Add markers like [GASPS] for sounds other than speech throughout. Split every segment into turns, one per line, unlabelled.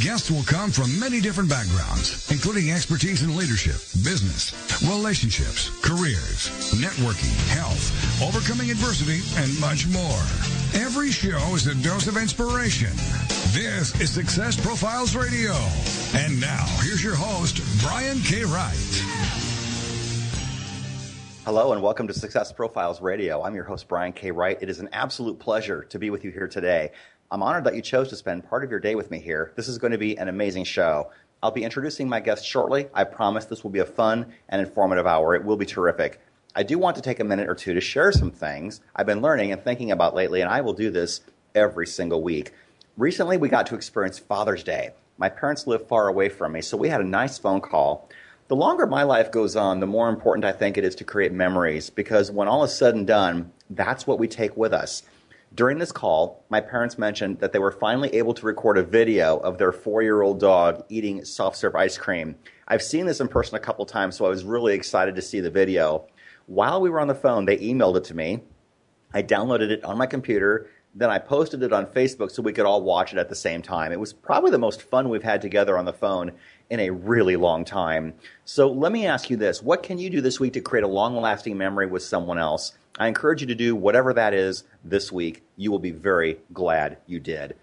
Guests will come from many different backgrounds, including expertise in leadership, business, relationships, careers, networking, health, overcoming adversity, and much more. Every show is a dose of inspiration. This is Success Profiles Radio. And now, here's your host, Brian K. Wright.
Hello and welcome to Success Profiles Radio. I'm your host, Brian K. Wright. It is an absolute pleasure to be with you here today. I'm honored that you chose to spend part of your day with me here. This is going to be an amazing show. I'll be introducing my guest shortly. I promise this will be a fun and informative hour. It will be terrific. I do want to take a minute or two to share some things I've been learning and thinking about lately, and I will do this every single week. Recently, we got to experience Father's Day. My parents live far away from me, so we had a nice phone call. The longer my life goes on, the more important I think it is to create memories because when all is said and done, that's what we take with us. During this call, my parents mentioned that they were finally able to record a video of their four year old dog eating soft serve ice cream. I've seen this in person a couple times, so I was really excited to see the video. While we were on the phone, they emailed it to me. I downloaded it on my computer, then I posted it on Facebook so we could all watch it at the same time. It was probably the most fun we've had together on the phone in a really long time. So let me ask you this what can you do this week to create a long lasting memory with someone else? I encourage you to do whatever that is this week. You will be very glad you did.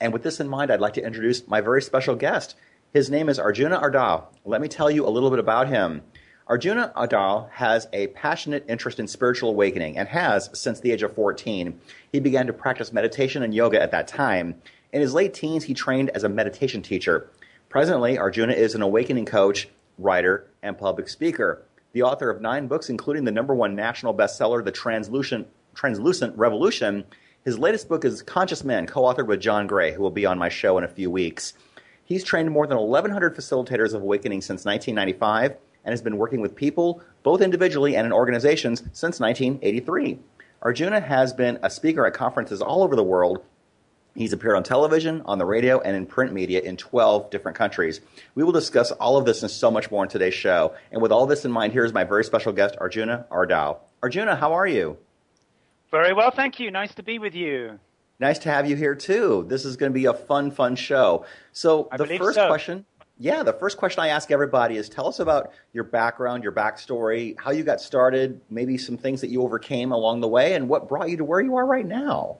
And with this in mind, I'd like to introduce my very special guest. His name is Arjuna Ardagh. Let me tell you a little bit about him. Arjuna Ardagh has a passionate interest in spiritual awakening and has since the age of 14. He began to practice meditation and yoga at that time. In his late teens, he trained as a meditation teacher. Presently, Arjuna is an awakening coach, writer, and public speaker the author of nine books, including the number one national bestseller, The Translucent, Translucent Revolution. His latest book is Conscious Men, co authored with John Gray, who will be on my show in a few weeks. He's trained more than 1,100 facilitators of awakening since 1995 and has been working with people, both individually and in organizations, since 1983. Arjuna has been a speaker at conferences all over the world He's appeared on television, on the radio, and in print media in 12 different countries. We will discuss all of this and so much more in today's show. And with all this in mind, here's my very special guest, Arjuna Ardagh. Arjuna, how are you?
Very well, thank you. Nice to be with you.
Nice to have you here too. This is going to be a fun, fun show. So
I
the first
so.
question, yeah, the first question I ask everybody is: Tell us about your background, your backstory, how you got started, maybe some things that you overcame along the way, and what brought you to where you are right now.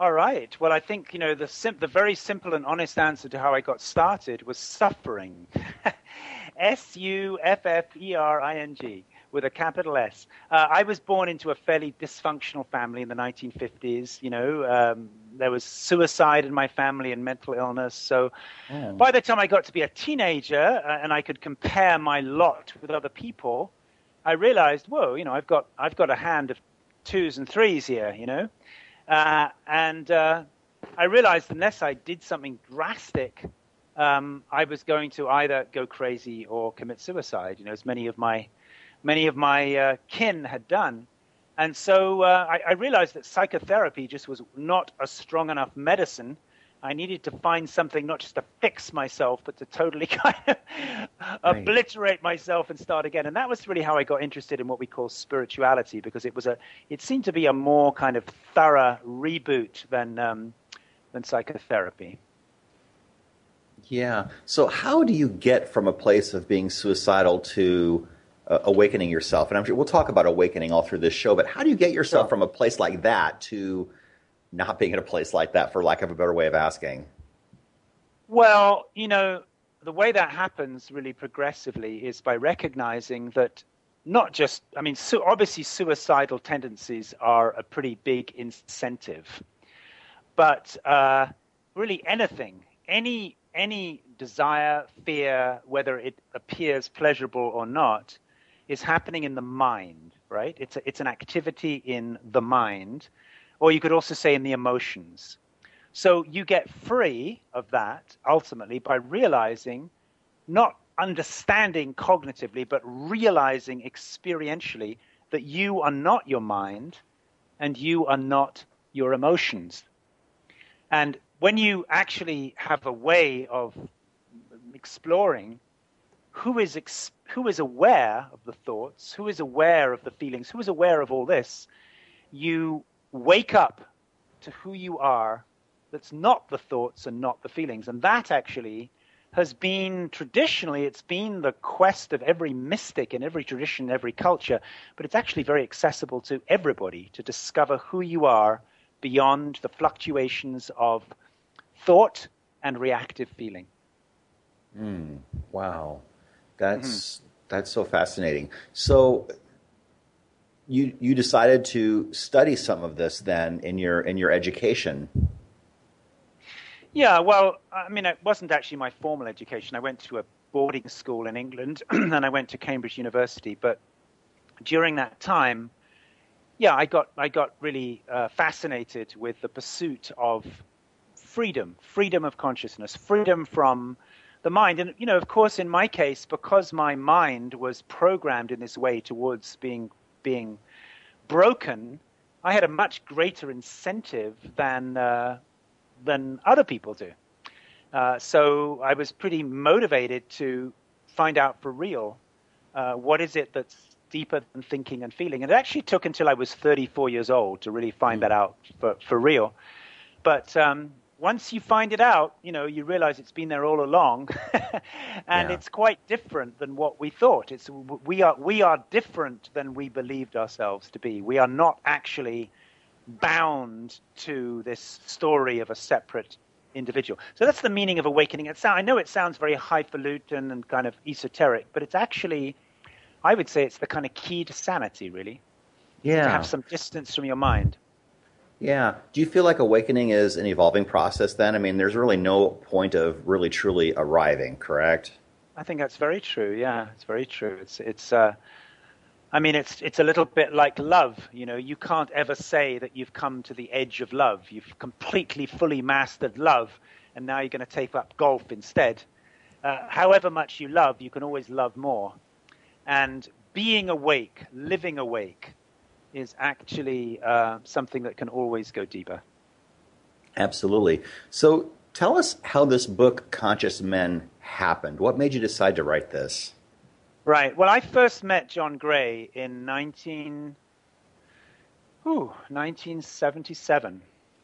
All right. Well, I think you know the sim- the very simple and honest answer to how I got started was suffering. [LAUGHS] S U F F E R I N G with a capital S. Uh, I was born into a fairly dysfunctional family in the 1950s. You know, um, there was suicide in my family and mental illness. So oh. by the time I got to be a teenager uh, and I could compare my lot with other people, I realized, whoa, you know, I've got I've got a hand of twos and threes here. You know. Uh, and uh, I realized unless I did something drastic, um, I was going to either go crazy or commit suicide. You know, as many of my many of my uh, kin had done. And so uh, I, I, realized that psychotherapy just was not a strong enough medicine I needed to find something not just to fix myself, but to totally [LAUGHS] kind of right. obliterate myself and start again. And that was really how I got interested in what we call spirituality, because it was a, it seemed to be a more kind of thorough reboot than um, than psychotherapy.
Yeah. So how do you get from a place of being suicidal to uh, awakening yourself? And I'm sure we'll talk about awakening all through this show, but how do you get yourself sure. from a place like that to not being in a place like that, for lack of a better way of asking?
Well, you know, the way that happens really progressively is by recognizing that not just, I mean, obviously suicidal tendencies are a pretty big incentive, but uh, really anything, any any desire, fear, whether it appears pleasurable or not, is happening in the mind, right? It's a, it's an activity in the mind or you could also say in the emotions. So you get free of that ultimately by realizing, not understanding cognitively, but realizing experientially that you are not your mind and you are not your emotions. And when you actually have a way of exploring who is ex- who is aware of the thoughts, who is aware of the feelings, who is aware of all this, you wake up to who you are. That's not the thoughts and not the feelings, and that actually has been traditionally it's been the quest of every mystic in every tradition, every culture, but it's actually very accessible to everybody to discover who you are beyond the fluctuations of thought and reactive feeling.
Mm, wow. That's mm-hmm. that's so fascinating. So you you decided to study some of this then in your in your education.
Yeah, well, I mean, it wasn't actually my formal education. I went to a boarding school in England, [CLEARS THROAT] and I went to Cambridge University. But during that time, yeah, I got I got really uh, fascinated with the pursuit of freedom, freedom of consciousness, freedom from the mind. And, you know, of course, in my case, because my mind was programmed in this way towards being, being broken, I had a much greater incentive than, uh, than other people do. Uh, so I was pretty motivated to find out for real uh, what is it that's deeper than thinking and feeling. And it actually took until I was 34 years old to really find mm. that out for, for real. But um, once you find it out, you know, you realize it's been there all along, [LAUGHS] and yeah. it's quite different than what we thought. It's we are we are different than we believed ourselves to be. We are not actually bound to this story of a separate individual. So that's the meaning of awakening. It sound, I know it sounds very highfalutin and kind of esoteric, but it's actually, I would say, it's the kind of key to sanity, really.
Yeah.
To have some distance from your mind.
Yeah. Do you feel like awakening is an evolving process then? I mean, there's really no point of really truly arriving, correct?
I think that's very true. Yeah, it's very true. It's it's uh I mean it's it's a little bit like love, you know, you can't ever say that you've come to the edge of love. You've completely fully mastered love and now you're going to take up golf instead. Uh, however much you love, you can always love more. And being awake, living awake, is actually uh, something that can always go deeper.
Absolutely. So tell us how this book, Conscious Men, happened. What made you decide to write this?
Right. Well, I first met John Gray in 19, ooh, 1977.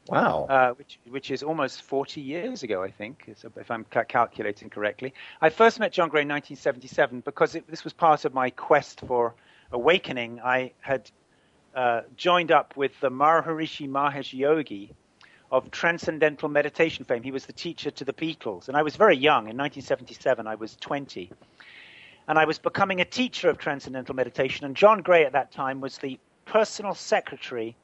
Wow.
Uh, which, which is almost 40 years ago, I think, if I'm calculating correctly. I first met John Gray in 1977 because it, this was part of my quest for awakening. I had uh, joined up with the Maharishi Mahesh Yogi of transcendental meditation fame. He was the teacher to the Beatles. And I was very young. In 1977, I was 20. And I was becoming a teacher of transcendental meditation. And John Gray at that time was the personal secretary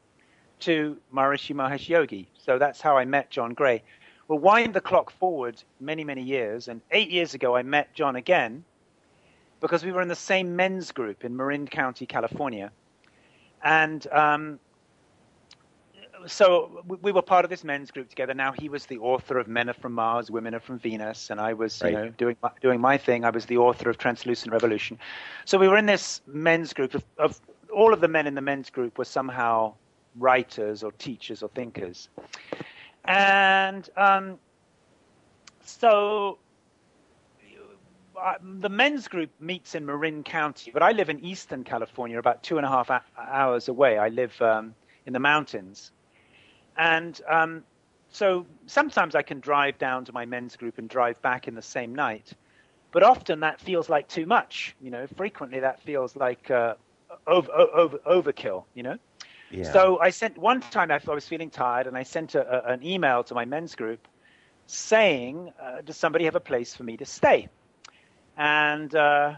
to Maharishi Mahesh Yogi. So that's how I met John Gray. Well, wind the clock forward many, many years. And eight years ago, I met John again because we were in the same men's group in Marin County, California. And um, so we were part of this men's group together. Now he was the author of Men Are From Mars, Women Are From Venus, and I was, right. you know, doing my, doing my thing. I was the author of Translucent Revolution. So we were in this men's group of, of all of the men in the men's group were somehow writers or teachers or thinkers, and um, so the men's group meets in Marin County, but I live in Eastern California, about two and a half hours away. I live um, in the mountains, and um, so sometimes I can drive down to my men's group and drive back in the same night, but often that feels like too much. You know, frequently that feels like uh, over, over, overkill. You know. Yeah. So I sent one time I was feeling tired, and I sent a, a, an email to my men's group saying, uh, "Does somebody have a place for me to stay?" And uh,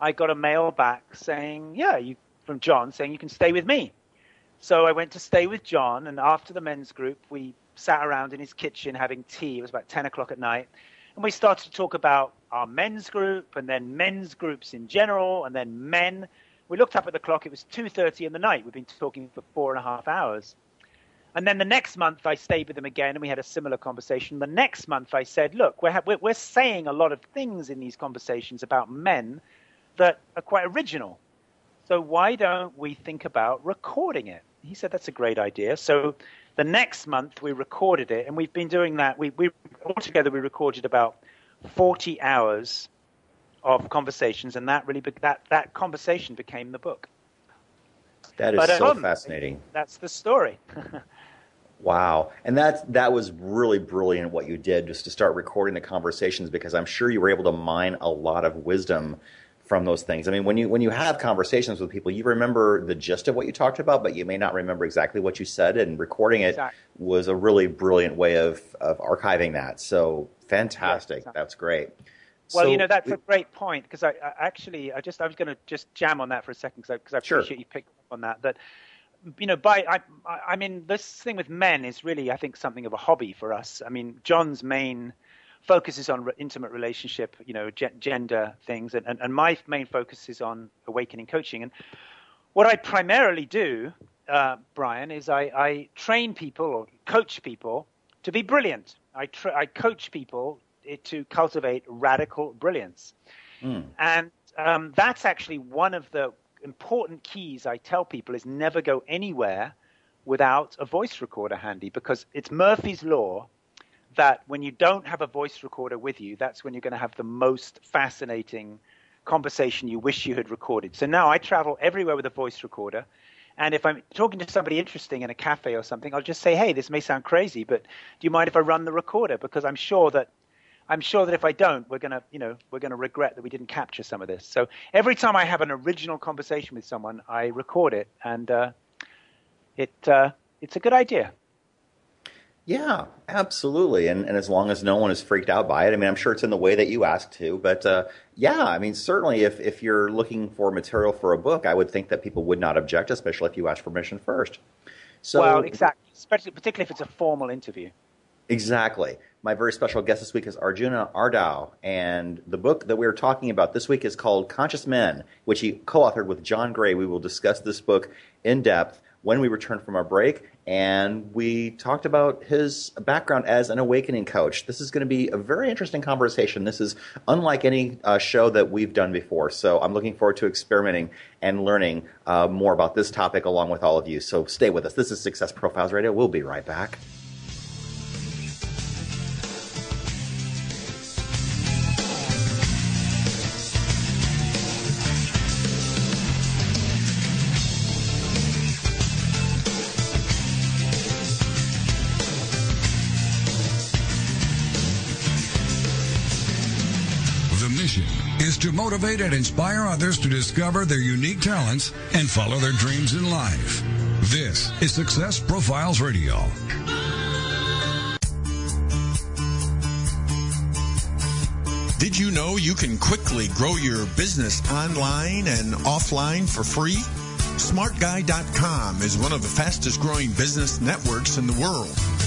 I got a mail back saying, "Yeah, you from John saying you can stay with me." So I went to stay with John, and after the men's group, we sat around in his kitchen having tea. It was about ten o'clock at night, and we started to talk about our men's group, and then men's groups in general, and then men. We looked up at the clock; it was two thirty in the night. We've been talking for four and a half hours. And then the next month, I stayed with him again, and we had a similar conversation. The next month, I said, "Look, we're we're, we're saying a lot of things in these conversations about men that are quite original. So why don't we think about recording it?" He said, "That's a great idea." So The next month we recorded it, and we've been doing that. We, we altogether we recorded about 40 hours of conversations, and that really that that conversation became the book.
That is
But,
so
um,
fascinating.
That's the story. [LAUGHS]
Wow. And that that was really brilliant what you did just to start recording the conversations because I'm sure you were able to mine a lot of wisdom from those things. I mean, when you when you have conversations with people, you remember the gist of what you talked about, but you may not remember exactly what you said and recording it
Exactly.
was a really brilliant way of of archiving that. So, fantastic.
exactly.
That's great.
Well,
So-
you know that's a great point because I, I actually I just I was going to just jam on that for a second because I, 'cause I
Sure.
appreciate you picked up on that. That you know, by I I I mean this thing with men is really I think something of a hobby for us. I mean, John's main focus is on re- intimate relationship, you know, gen- gender things, and, and and my main focus is on awakening coaching. And what I primarily do, uh, Brian, is I, I train people or coach people to be brilliant. I, tra- I coach people to cultivate radical brilliance. And um, that's actually one of the important keys I tell people is never go anywhere without a voice recorder handy because it's Murphy's law that when you don't have a voice recorder with you, that's when you're going to have the most fascinating conversation you wish you had recorded. So now I travel everywhere with a voice recorder. And if I'm talking to somebody interesting in a cafe or something, I'll just say, "Hey, this may sound crazy, but do you mind if I run the recorder?" Because I'm sure that I'm sure that if I don't, we're gonna, you know, we're gonna regret that we didn't capture some of this. So every time I have an original conversation with someone, I record it, and uh, it uh, it's a good idea.
Yeah, absolutely. And, and as long as no one is freaked out by it, I mean, I'm sure it's in the way that you asked to. But uh, yeah, I mean, certainly if, if you're looking for material for a book, I would think that people would not object, especially if you ask permission first. So,
well, exactly, especially particularly if it's a formal interview.
Exactly. My very special guest this week is Arjuna Ardagh, and the book that we are talking about this week is called Conscious Men, which he co-authored with John Gray. We will discuss this book in depth when we return from our break, and we talked about his background as an awakening coach. This is going to be a very interesting conversation. This is unlike any uh, show that we've done before, so I'm looking forward to experimenting and learning uh, more about this topic along with all of you. So stay with us. This is Success Profiles Radio. We'll be right back.
Is to motivate and inspire others to discover their unique talents and follow their dreams in life. This is Success Profiles Radio.
Did you know you can quickly grow your business online and offline for free? SmartGuy.com is one of the fastest growing business networks in the world,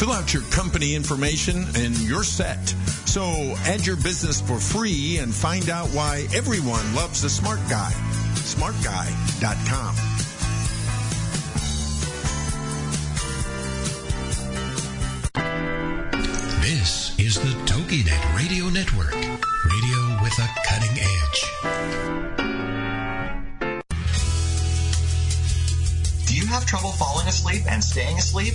Fill out your company information and you're set. So add your business for free and find out why everyone loves the smart guy. Smartguy.com.
This is the TogiNet Radio Network, radio with a cutting edge.
Do you have trouble falling asleep and staying asleep?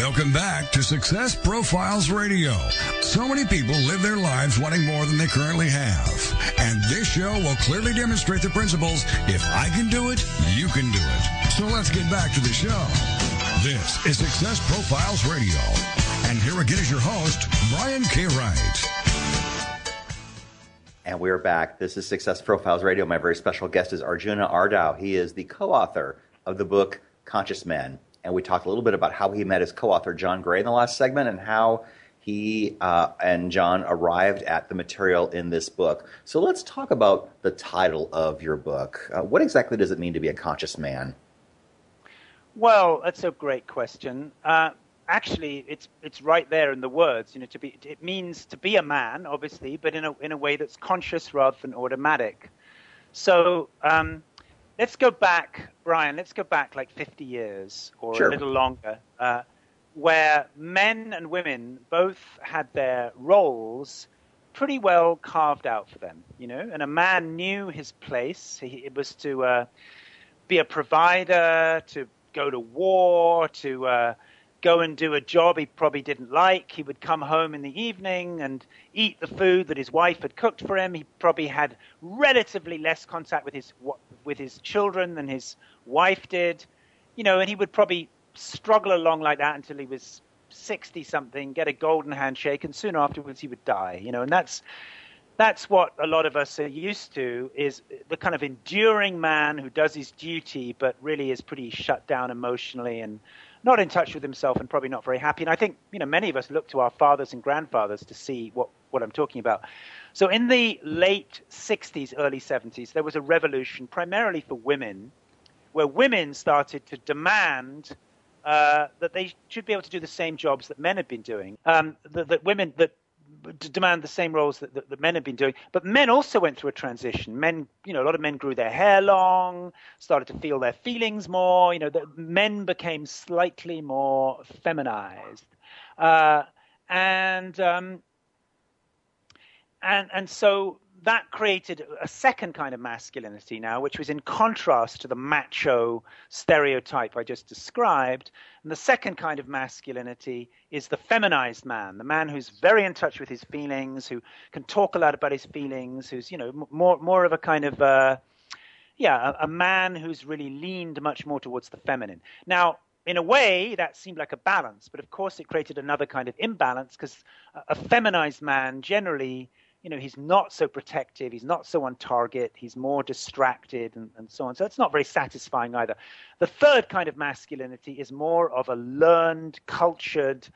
Welcome back to Success Profiles Radio. So many people live their lives wanting more than they currently have. And this show will clearly demonstrate the principles if I can do it, you can do it. So let's get back to the show. This is Success Profiles Radio. And here again is your host, Brian K. Wright.
And we're back. This is Success Profiles Radio. My very special guest is Arjuna Ardagh. He is the co author of the book Conscious Men. And we talked a little bit about how he met his co author, John Gray, in the last segment and how he uh, and John arrived at the material in this book. So let's talk about the title of your book. Uh, what exactly does it mean to be a conscious man?
Well, that's a great question. Uh, actually, it's it's right there in the words. You know, to be it means to be a man, obviously, but in a in a way that's conscious rather than automatic. So um, let's go back, Brian. Let's go back like 50 years or
sure.
a little longer, uh, where men and women both had their roles pretty well carved out for them. You know, and a man knew his place. He, it was to uh, be a provider, to go to war, to uh, go and do a job he probably didn't like. He would come home in the evening and eat the food that his wife had cooked for him. He probably had relatively less contact with his with his children than his wife did, you know, and he would probably struggle along like that until he was 60 something, get a golden handshake, and soon afterwards he would die, you know, and that's that's what a lot of us are used to is the kind of enduring man who does his duty but really is pretty shut down emotionally and not in touch with himself and probably not very happy. And I think you know many of us look to our fathers and grandfathers to see what what I'm talking about. So in the late 60s, early 70s, there was a revolution primarily for women, where women started to demand uh, that they should be able to do the same jobs that men had been doing. Um, that, that women that demand the same roles that, that, that, men have been doing. But men also went through a transition. Men, you know, a lot of men grew their hair long, started to feel their feelings more. You know, the, men became slightly more feminized, uh, and um, and and so that created a second kind of masculinity now, which was in contrast to the macho stereotype I just described. And the second kind of masculinity is the feminized man, the man who's very in touch with his feelings, who can talk a lot about his feelings, who's you know more more of a kind of uh, yeah, a, a man who's really leaned much more towards the feminine. Now, in a way, that seemed like a balance, but of course, it created another kind of imbalance because a feminized man generally you know, he's not so protective, he's not so on target, he's more distracted, and, and so on. So it's not very satisfying either. The third kind of masculinity is more of a learned, cultured,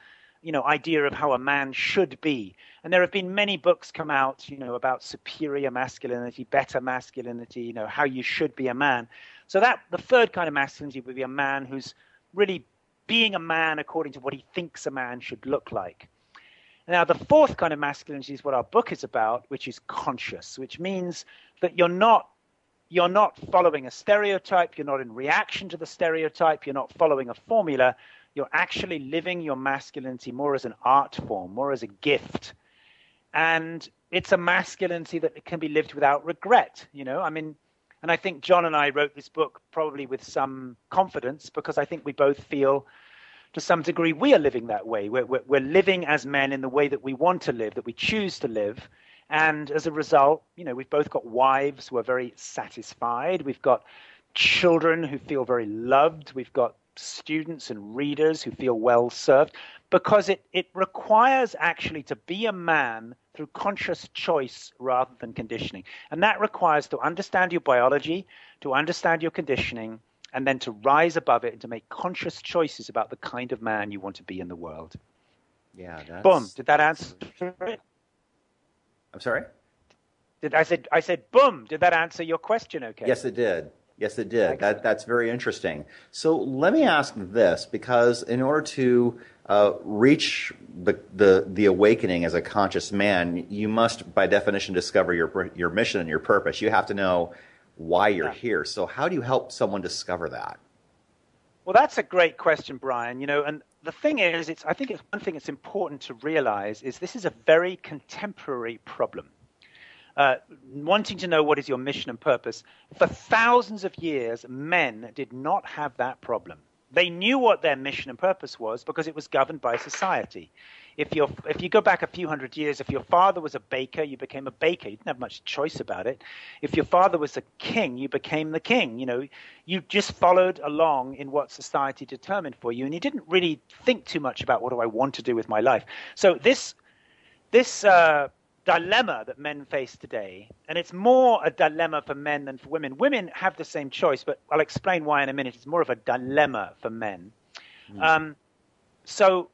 you know, idea of how a man should be. And there have been many books come out, you know, about superior masculinity, better masculinity, you know, how you should be a man. So that the third kind of masculinity would be a man who's really being a man according to what he thinks a man should look like. Now, the fourth kind of masculinity is what our book is about, which is conscious, which means that you're not you're not following a stereotype, you're not in reaction to the stereotype, you're not following a formula, you're actually living your masculinity more as an art form, more as a gift. And it's a masculinity that can be lived without regret, you know? I mean, and I think John and I wrote this book probably with some confidence because I think we both feel to some degree, we are living that way. We're, we're, we're, living as men in the way that we want to live, that we choose to live. And as a result, you know, we've both got wives who are very satisfied. We've got children who feel very loved. We've got students and readers who feel well served because it, it requires actually to be a man through conscious choice rather than conditioning. And that requires to understand your biology, to understand your conditioning, and then to rise above it and to make conscious choices about the kind of man you want to be in the world.
Yeah. That's...
Boom. Did that answer it?
I'm sorry.
Did I said I said boom? Did that answer your question? Okay.
Yes, it did. Yes, it did. That, that's very interesting. So let me ask this, because in order to uh, reach the, the the awakening as a conscious man, you must, by definition, discover your your mission and your purpose. You have to know why you're yeah. here. So how do you help someone discover that?
Well, that's a great question, Brian. You know, and the thing is, it's I think it's one thing it's important to realize is this is a very contemporary problem. Uh, wanting to know what is your mission and purpose. For thousands of years, men did not have that problem. They knew what their mission and purpose was because it was governed by society. If you if you go back a few hundred years, if your father was a baker, you became a baker. You didn't have much choice about it. If your father was a king, you became the king. You know, you just followed along in what society determined for you, and you didn't really think too much about what do I want to do with my life. So this this uh, dilemma that men face today, and it's more a dilemma for men than for women. Women have the same choice, but I'll explain why in a minute. It's more of a dilemma for men. Mm. Um, so,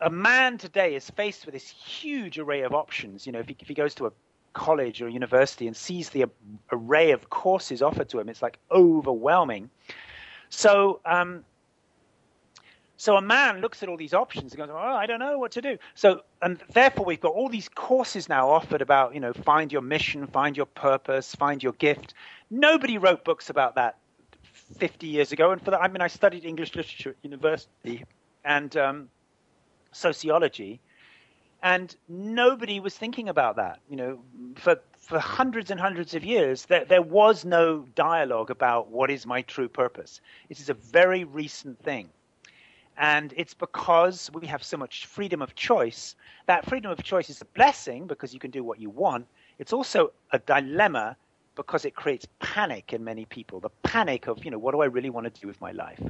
a man today is faced with this huge array of options. You know, if he, if he goes to a college or university and sees the array of courses offered to him, it's like overwhelming. So, um, so a man looks at all these options and goes, "Oh, I don't know what to do." So, and therefore, we've got all these courses now offered about, you know, find your mission, find your purpose, find your gift. Nobody wrote books about that 50 years ago. And for that, I mean, I studied English literature at university and um, sociology, and nobody was thinking about that. You know, for for hundreds and hundreds of years, there, there was no dialogue about what is my true purpose. It is a very recent thing. And it's because we have so much freedom of choice. That freedom of choice is a blessing because you can do what you want. It's also a dilemma because it creates panic in many people. The panic of, you know, what do I really want to do with my life?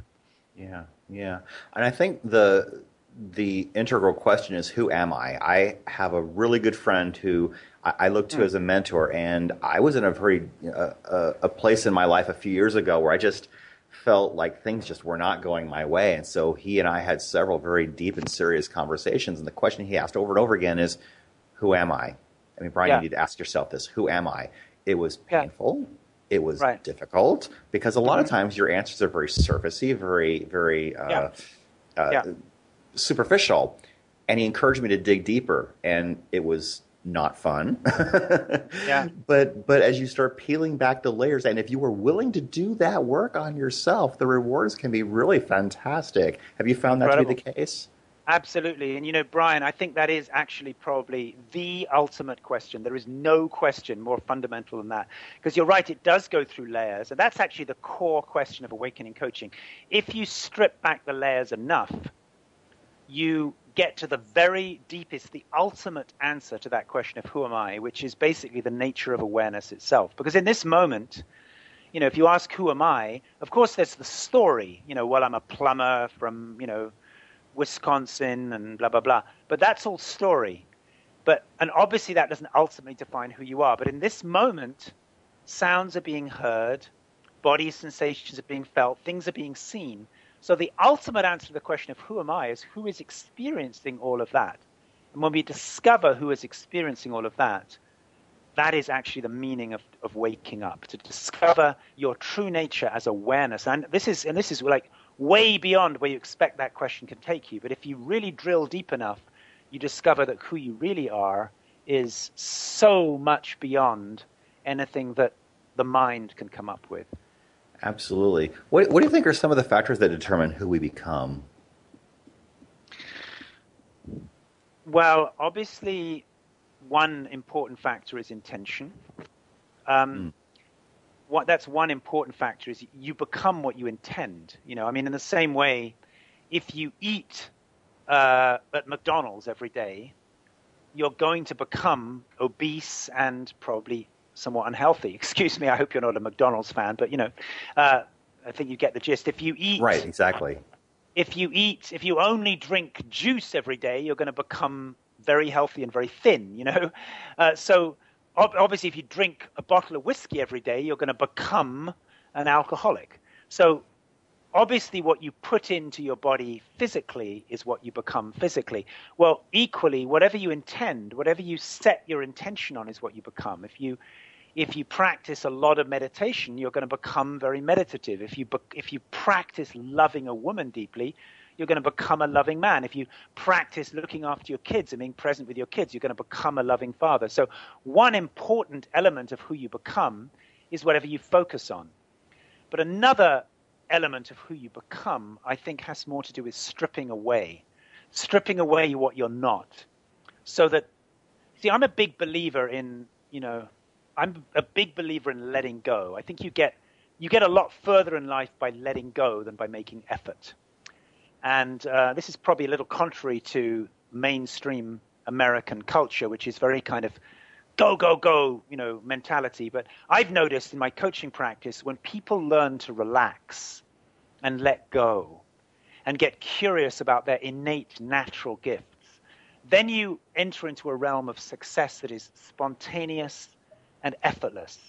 Yeah, yeah. And I think the the integral question is who am I? I have a really good friend who I, I look to mm. as a mentor, and I was in a very uh, uh, a place in my life a few years ago where I just felt like things just were not going my way. And so he and I had several very deep and serious conversations. And the question he asked over and over again is, Who am I? I mean, Brian, yeah. you need to ask yourself this Who am I? It was painful. Yeah. It was right. difficult because a lot mm-hmm. of times your answers are very surfacey, very, very uh, yeah. Uh, superficial. And he encouraged me to dig deeper. And it was not fun. [LAUGHS]
yeah.
But but as you start peeling back the layers, and if you were willing to do that work on yourself, the rewards can be really fantastic. Have you found that Incredible. to be the case?
Absolutely. And you know, Brian, I think that is actually probably the ultimate question. There is no question more fundamental than that. Because you're right, it does go through layers. And that's actually the core question of awakening coaching. If you strip back the layers enough, you get to the very deepest, the ultimate answer to that question of who am I, which is basically the nature of awareness itself. Because in this moment, you know, if you ask who am I, of course there's the story, you know, well, I'm a plumber from, you know, Wisconsin and blah, blah, blah. But that's all story. But, and obviously that doesn't ultimately define who you are. But in this moment, sounds are being heard, body sensations are being felt, things are being seen. So the ultimate answer to the question of who am I is who is experiencing all of that. And when we discover who is experiencing all of that, that is actually the meaning of, of waking up, to discover your true nature as awareness. And this is and this is like way beyond where you expect that question can take you. But if you really drill deep enough, you discover that who you really are is so much beyond anything that the mind can come up with.
Absolutely. What, what do you think are some of the factors that determine who we become?
Well, obviously, one important factor is intention. Um, mm. What that's one important factor is you become what you intend. You know, I mean, in the same way, if you eat uh, at McDonald's every day, you're going to become obese and probably somewhat unhealthy. [LAUGHS] Excuse me. I hope you're not a McDonald's fan, but you know, uh, I think you get the gist. If you eat
right, exactly.
If you eat, if you only drink juice every day, you're going to become very healthy and very thin. You know, uh, so obviously, if you drink a bottle of whiskey every day, you're going to become an alcoholic. So obviously what you put into your body physically is what you become physically. Well, equally, whatever you intend, whatever you set your intention on is what you become. If you if you practice a lot of meditation, you're going to become very meditative. If you if you practice loving a woman deeply, you're going to become a loving man. If you practice looking after your kids and being present with your kids, you're going to become a loving father. So one important element of who you become is whatever you focus on. But another element of who you become, I think, has more to do with stripping away, stripping away what you're not. So that, see, I'm a big believer in, you know, I'm a big believer in letting go. I think you get you get a lot further in life by letting go than by making effort. And uh, this is probably a little contrary to mainstream American culture, which is very kind of go, go, go, you know, mentality. But I've noticed in my coaching practice when people learn to relax and let go and get curious about their innate natural gifts, then you enter into a realm of success that is spontaneous and effortless.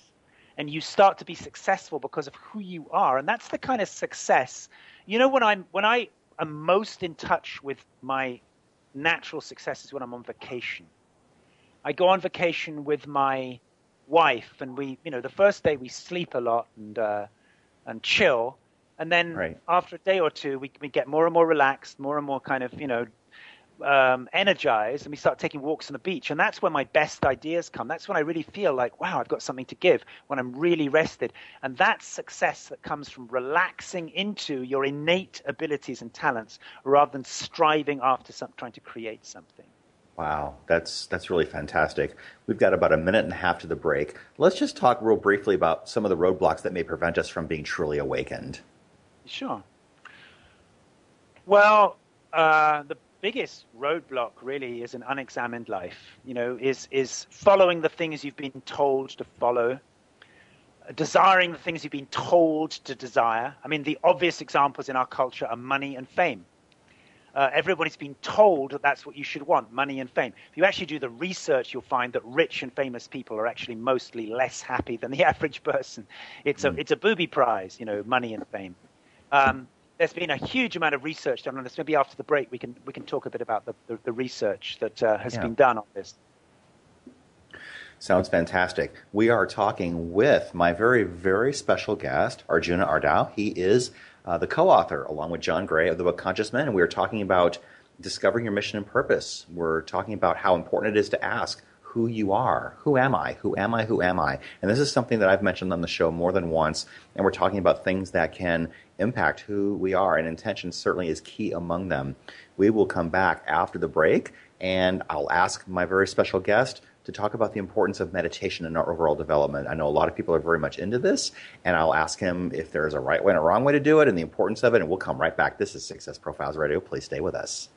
And you start to be successful because of who you are. And that's the kind of success. You know, when I'm when I am most in touch with my natural success is when I'm on vacation. I go on vacation with my wife, and we, you know, the first day we sleep a lot and uh, and chill, and then
Right.
after a day or two, we we get more and more relaxed, more and more kind of, you know, um, energized, and we start taking walks on the beach, and that's when my best ideas come. That's when I really feel like, wow, I've got something to give. When I'm really rested, and that's success that comes from relaxing into your innate abilities and talents rather than striving after some, trying to create something.
Wow, that's that's really fantastic. We've got about a minute and a half to the break. Let's just talk real briefly about some of the roadblocks that may prevent us from being truly awakened.
Sure. Well, uh, the biggest roadblock really is an unexamined life. You know, is is following the things you've been told to follow, desiring the things you've been told to desire. I mean, the obvious examples in our culture are money and fame. Uh, everybody's been told that that's what you should want money and fame. If you actually do the research, you'll find that rich and famous people are actually mostly less happy than the [LAUGHS] average person. It's, a, it's a booby prize, you know, money and fame. Um, there's been a huge amount of research done on this. Maybe after the break, we can, we can talk a bit about the, the, the research that uh, has
Yeah.
been done on this.
Sounds fantastic. We are talking with my very, very special guest, Arjuna Ardagh. He is uh, the co author, along with John Gray, of the book Conscious Men. And we are talking about discovering your mission and purpose. We're talking about how important it is to ask who you are. Who am I? Who am I? Who am I? And this is something that I've mentioned on the show more than once. And we're talking about things that can impact who we are. And intention certainly is key among them. We will come back after the break, and I'll ask my very special guest to talk about the importance of meditation in our overall development. I know a lot of people are very much into this, and I'll ask him if there's a right way and a wrong way to do it and the importance of it, and we'll come right back. This is Success Profiles Radio. Please stay with us.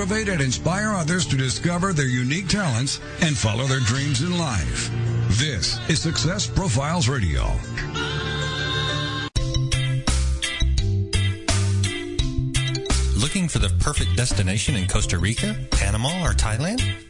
Motivate and inspire others to discover their unique talents and follow their dreams in life. This is Success Profiles Radio.
Looking for the perfect destination in Costa Rica, Panama, or Thailand?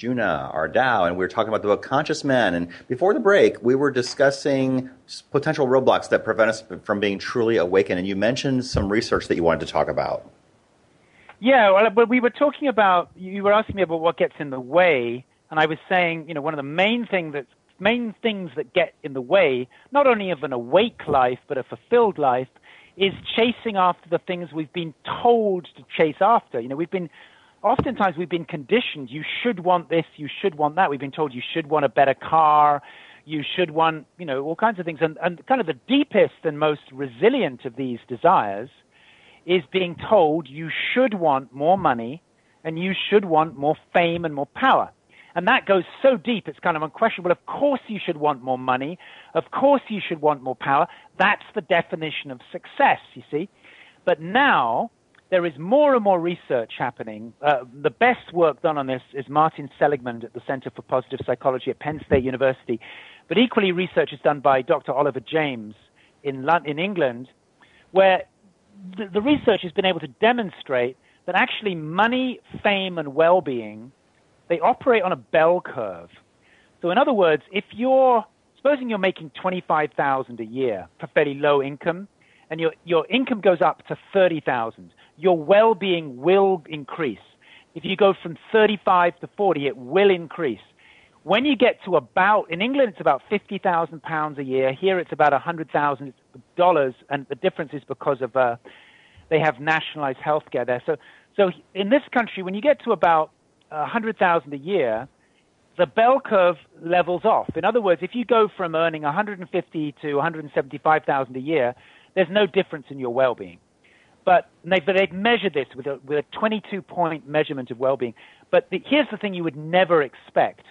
Arjuna Ardagh, and we were talking about the book Conscious Men. And before the break, we were discussing potential roadblocks that prevent us from being truly awakened. And you mentioned some research that you wanted to talk about.
Yeah, well, but we were talking about. You were asking me about what gets in the way, and I was saying, you know, one of the main thing that main things that get in the way, not only of an awake life but a fulfilled life, is chasing after the things we've been told to chase after. You know, we've been oftentimes we've been conditioned. You should want this. You should want that. We've been told you should want a better car. You should want, you know, all kinds of things. And, and kind of the deepest and most resilient of these desires is being told you should want more money and you should want more fame and more power. And that goes so deep, it's kind of unquestionable. Of course, you should want more money. Of course, you should want more power. That's the definition of success, you see. But now, there is more and more research happening. Uh, the best work done on this is Martin Seligman at the Center for Positive Psychology at Penn State University. But equally, research is done by Dr. Oliver James in, London, in England, where the, the research has been able to demonstrate that actually money, fame, and well-being they operate on a bell curve. So, in other words, if you're supposing you're making twenty-five thousand a year for fairly low income, and your your income goes up to thirty thousand, your well-being will increase. If you go from 35 to 40, it will increase. When you get to about, in England, it's about 50,000 pounds a year. Here, it's about 100,000 dollars, and the difference is because of uh, they have nationalized healthcare there. So, so in this country, when you get to about 100,000 a year, the bell curve levels off. In other words, if you go from earning 150 to 175,000 a year, there's no difference in your well-being. But they've, they've measured this with a, with a 22 point measurement of well being. But the, here's the thing you would never expect.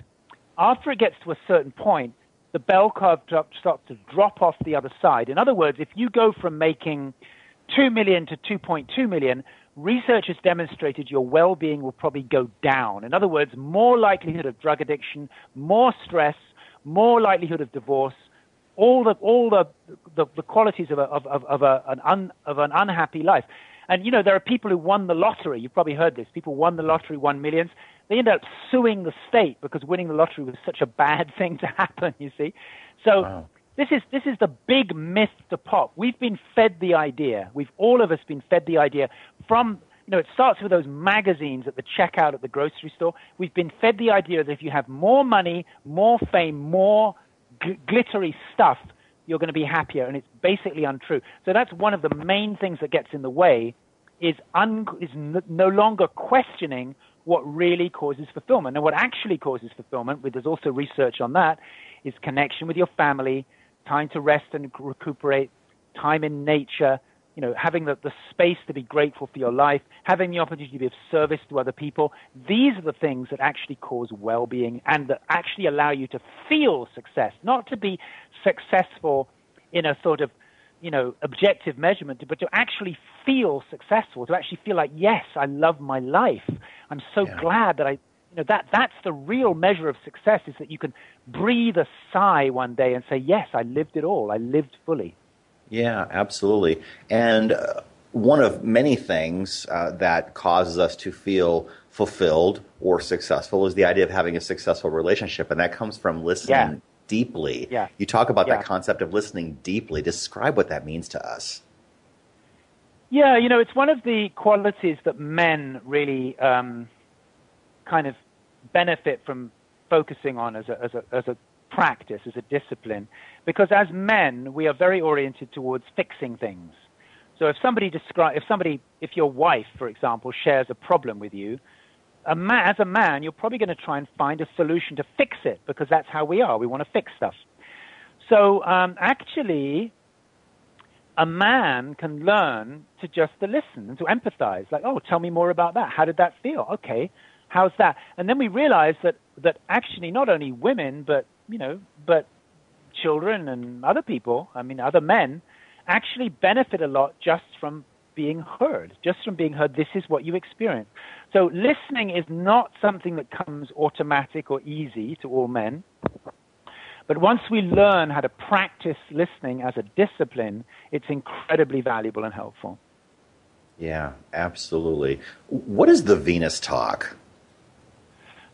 After it gets to a certain point, the bell curve starts to drop off the other side. In other words, if you go from making 2 million to 2.2 million, research has demonstrated your well being will probably go down. In other words, more likelihood of drug addiction, more stress, more likelihood of divorce, all the all the the, the qualities of a, of, of, of a, an un, of an unhappy life. And you know there are people who won the lottery. You've probably heard this. People won the lottery, won millions. They end up suing the state because winning the lottery was such a bad [LAUGHS] thing to happen. You see, so. Wow. This is, this is the big myth to pop. We've been fed the idea. We've all of us been fed the idea from you know, it starts with those magazines at the checkout at the grocery store. We've been fed the idea that if you have more money, more fame, more gl- glittery stuff, you're going to be happier, and it's basically untrue. So that's one of the main things that gets in the way is un- is n- no longer questioning what really causes fulfillment. And what actually causes fulfillment, there's also research on that, is connection with your family, time to rest and recuperate, time in nature, you know, having the, the space to be grateful for your life, having the opportunity to be of service to other people. These are the things that actually cause well-being and that actually allow you to feel success, not to be successful in a sort of, you know, objective measurement, but to actually feel successful, to actually feel like, yes, I love my life. I'm so yeah. glad that I, you know, that, that's the real measure of success is that you can breathe a sigh one day and say, yes, I lived it all. I lived fully.
Yeah, absolutely. And uh, one of many things uh, that causes us to feel fulfilled or successful is the idea of having a successful relationship, and that comes from listening yeah. deeply.
Yeah.
You talk about yeah. that concept of listening deeply. Describe what that means to us.
Yeah, you know, it's one of the qualities that men really um, kind of benefit from focusing on as a, as a, as a practice, as a discipline, because as men, we are very oriented towards fixing things. So if somebody describe, if somebody, if your wife, for example, shares a problem with you, a man, as a man, you're probably going to try and find a solution to fix it because that's how we are. We want to fix stuff. So um, actually, a man can learn to just to listen and to empathize. Like, oh, tell me more about that. How did that feel? Okay, how's that? And then we realize that that actually not only women, but you know, but children and other people, I mean, other men, actually benefit a lot just from being heard, just from being heard. This is what you experience. So listening is not something that comes automatic or easy to all men. But once we learn how to practice listening as a discipline, it's incredibly valuable and helpful.
Yeah, absolutely. What is the Venus talk?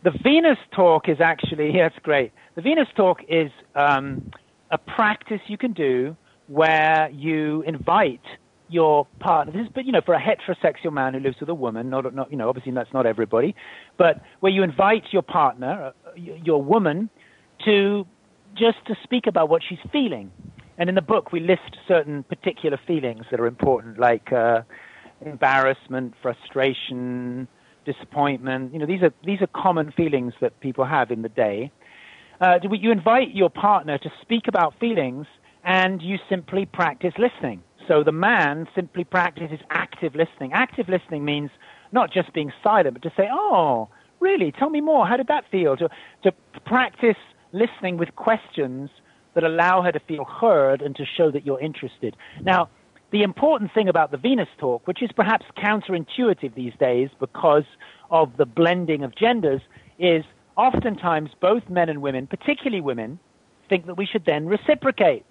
The Venus talk is actually, yeah, it's great. The Venus talk is um, a practice you can do where you invite your partner. This is, but you know, for a heterosexual man who lives with a woman, not, not you know, obviously that's not everybody, but where you invite your partner, uh, your woman, to just to speak about what she's feeling. And in the book, we list certain particular feelings that are important, like uh, embarrassment, frustration, disappointment. You know, these are these are common feelings that people have in the day. Uh, you invite your partner to speak about feelings, and you simply practice listening. So the man simply practices active listening. Active listening means not just being silent, but to say, "Oh, really? Tell me more. How did that feel? To, to practice listening with questions that allow her to feel heard and to show that you're interested. Now, the important thing about the Venus talk, which is perhaps counterintuitive these days because of the blending of genders, is oftentimes both men and women, particularly women, think that we should then reciprocate.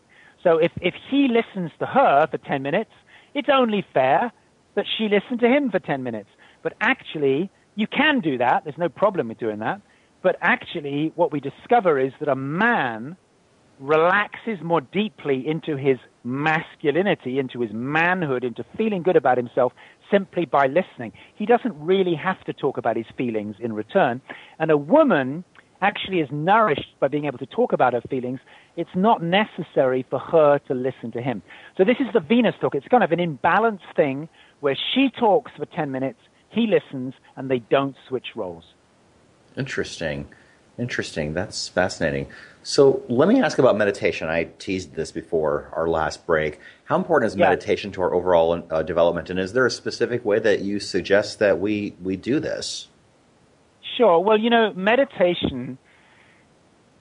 So if, if he listens to her for 10 minutes, it's only fair that she listen to him for 10 minutes. But actually, you can do that. There's no problem with doing that. But actually, what we discover is that a man relaxes more deeply into his masculinity, into his manhood, into feeling good about himself simply by listening. He doesn't really have to talk about his feelings in return. And a woman actually is nourished by being able to talk about her feelings. It's not necessary for her to listen to him. So this is the Venus talk. It's kind of an imbalanced thing where she talks for 10 minutes, he listens, and they don't switch roles.
Interesting. Interesting. That's fascinating. So let me ask about meditation. I teased this before our last break. How important is yeah. meditation to our overall uh, development, and is there a specific way that you suggest that we we do this?
Sure. Well, you know, meditation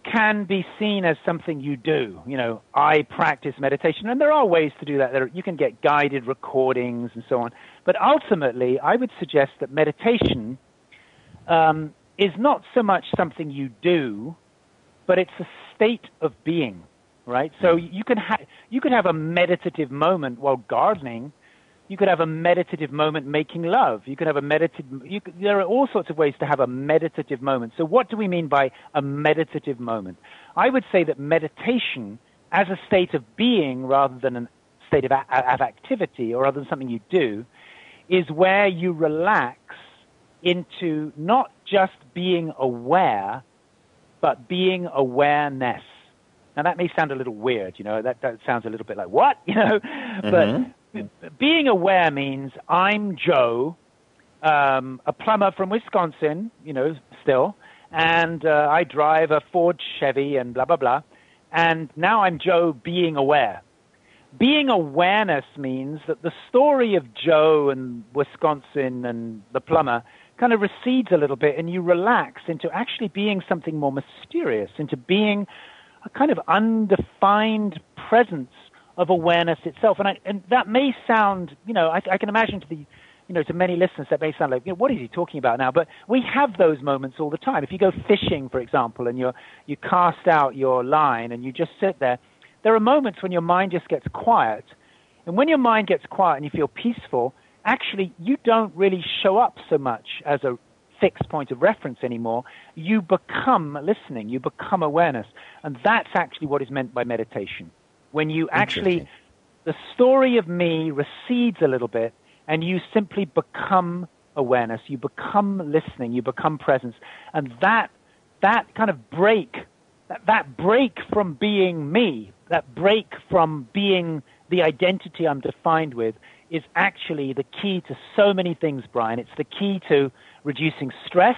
can be seen as something you do. You know, I practice meditation, and there are ways to do that. There, you can get guided recordings and so on. But ultimately, I would suggest that meditation um, is not so much something you do, but it's a state of being, right? So hmm. you can have you could have a meditative moment while gardening. You could have a meditative moment making love. You could have a meditative. Could, there are all sorts of ways to have a meditative moment. So what do we mean by a meditative moment? I would say that meditation, as a state of being rather than a state of, of activity or other than something you do, is where you relax into not just being aware, but being awareness. Now that may sound a little weird, you know, that, that sounds a little bit like what, [LAUGHS] you know, mm-hmm. but being aware means I'm Joe, um, a plumber from Wisconsin, you know, still, and uh, I drive a Ford Chevy and blah, blah, blah. And now I'm Joe being aware. Being awareness means that the story of Joe and Wisconsin and the plumber kind of recedes a little bit and you relax into actually being something more mysterious, into being a kind of undefined presence of awareness itself. And, I, and that may sound, you know, I, I can imagine to the, you know, to many listeners that may sound like, you know, what is he talking about now? But we have those moments all the time. If you go fishing, for example, and you're, you cast out your line and you just sit there, there are moments when your mind just gets quiet. And when your mind gets quiet and you feel peaceful, actually you don't really show up so much as a fixed point of reference anymore. You become listening, you become awareness. And that's actually what is meant by meditation. When you actually, the story of me recedes a little bit and you simply become awareness, you become listening, you become presence. And that, that kind of break, that, that break from being me, that break from being the identity I'm defined with, is actually the key to so many things, Brian. It's the key to reducing stress.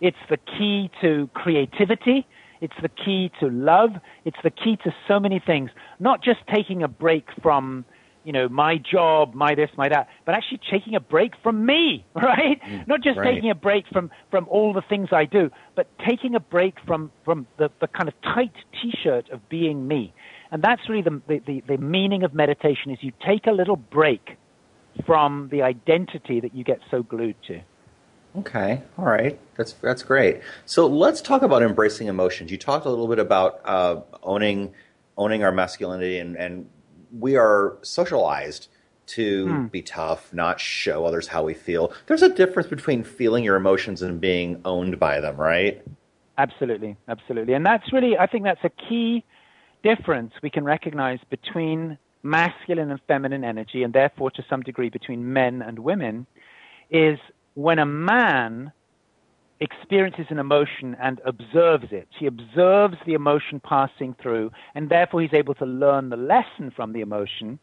It's the key to creativity. It's the key to love. It's the key to so many things. Not just taking a break from, you know, my job, my this, my that, but actually taking a break from me, [LAUGHS] right? Mm, Not just right. taking a break from, from all the things I do, but taking a break from, from the, the kind of tight t-shirt of being me. And that's really the, the, the meaning of meditation is you take a little break from the identity that you get so glued to.
Okay, all right, that's that's great. So let's talk about embracing emotions. You talked a little bit about uh, owning owning our masculinity, and, and we are socialized to hmm. be tough, not show others how we feel. There's a difference between feeling your emotions and being owned by them, right?
Absolutely, absolutely, and that's really I think that's a key difference we can recognize between masculine and feminine energy, and therefore to some degree between men and women, is when a man experiences an emotion and observes it. He observes the emotion passing through, and therefore he's able to learn the lesson from the emotion.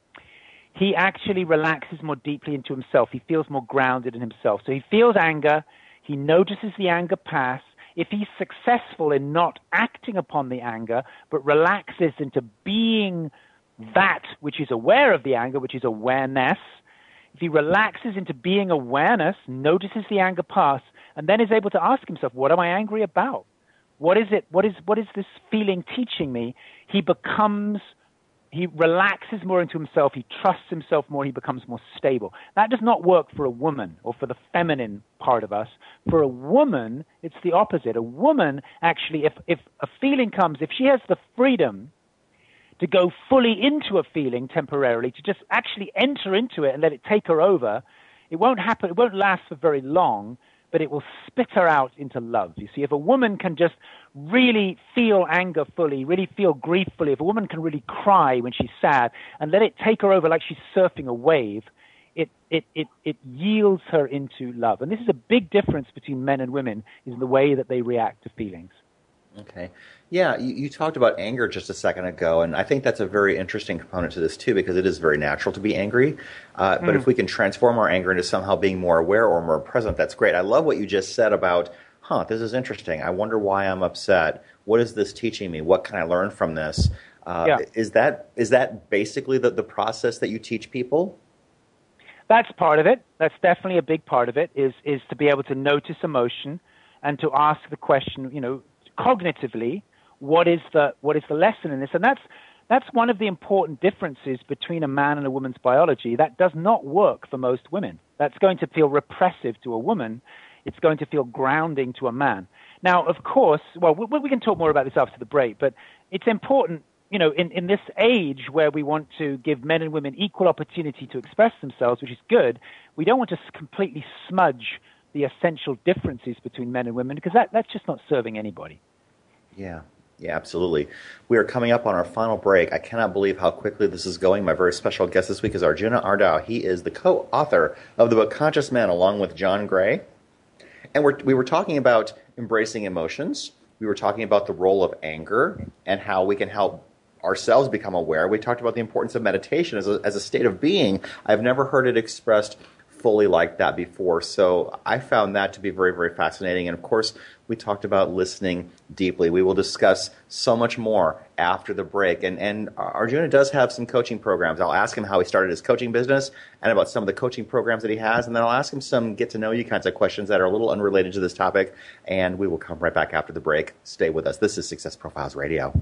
He actually relaxes more deeply into himself. He feels more grounded in himself. So he feels anger. He notices the anger pass if he's successful in not acting upon the anger, but relaxes into being that which is aware of the anger, which is awareness, if he relaxes into being awareness, notices the anger pass, and then is able to ask himself, what am I angry about? What is it? What is, what is this feeling teaching me? He becomes he relaxes more into himself, he trusts himself more, he becomes more stable. That does not work for a woman or for the feminine part of us. For a woman, it's the opposite. A woman, actually, if, if a feeling comes, if she has the freedom to go fully into a feeling temporarily, to just actually enter into it and let it take her over, it won't happen, it won't last for very long, but it will spit her out into love. You see, if a woman can just really feel anger fully, really feel grief fully, if a woman can really cry when she's sad and let it take her over like she's surfing a wave, it, it, it, it yields her into love. And this is a big difference between men and women, is the way that they react to feelings.
Okay. Yeah, you, you, talked about anger just a second ago, and I think that's a very interesting component to this too, because it is very natural to be angry. Uh, mm. But if we can transform our anger into somehow being more aware or more present, that's great. I love what you just said about, huh, this is interesting. I wonder why I'm upset. What is this teaching me? What can I learn from this? Uh, yeah. Is that is that basically the, the process that you teach people?
That's part of it. That's definitely a big part of it. Is is to be able to notice emotion and to ask the question, you know, cognitively what is the what is the lesson in this? And that's that's one of the important differences between a man and a woman's biology. That does not work for most women. That's going to feel repressive to a woman. It's going to feel grounding to a man. Now, of course, well, we, we can talk more about this after the break, but it's important, you know, in, in this age where we want to give men and women equal opportunity to express themselves, which is good, we don't want to completely smudge the essential differences between men and women because that, that's just not serving anybody.
Yeah, yeah, absolutely. We are coming up on our final break. I cannot believe how quickly this is going. My very special guest this week is Arjuna Ardagh. He is the co-author of the book Conscious Men, along with John Gray. And we're, we were talking about embracing emotions. We were talking about the role of anger and how we can help ourselves become aware. We talked about the importance of meditation as a, as a state of being. I've never heard it expressed fully like that before. So I found that to be very, very fascinating. And of course, we talked about listening deeply. We will discuss so much more after the break. And, and Arjuna does have some coaching programs. I'll ask him how he started his coaching business and about some of the coaching programs that he has. And then I'll ask him some get to know you kinds of questions that are a little unrelated to this topic. And we will come right back after the break. Stay with us. This is Success Profiles Radio.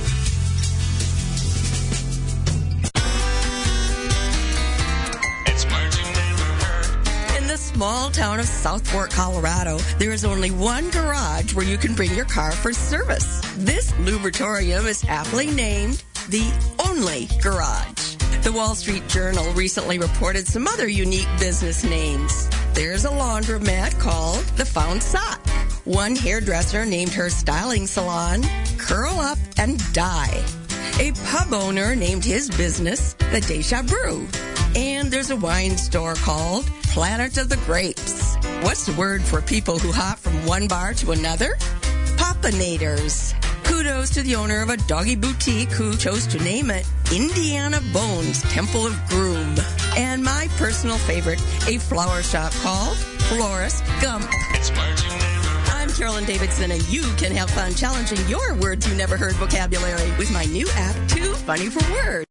small town of South Fork, Colorado, there is only one garage where you can bring your car for service. This lubritorium is aptly named the only garage. The Wall Street Journal recently reported some other unique business names. There's a laundromat called the Found Sock. One hairdresser named her styling salon Curl Up and Die. A pub owner named his business the Deja Brew. And there's a wine store called Planet of the Grapes. What's the word for people who hop from one bar to another? Poppinators. Kudos to the owner of a doggy boutique who chose to name it Indiana Bones Temple of Groom. And my personal favorite, a flower shop called Florist Gump. I'm Carolyn Davidson, and you can have fun challenging your words you never heard vocabulary with my new app, Too Funny for Words.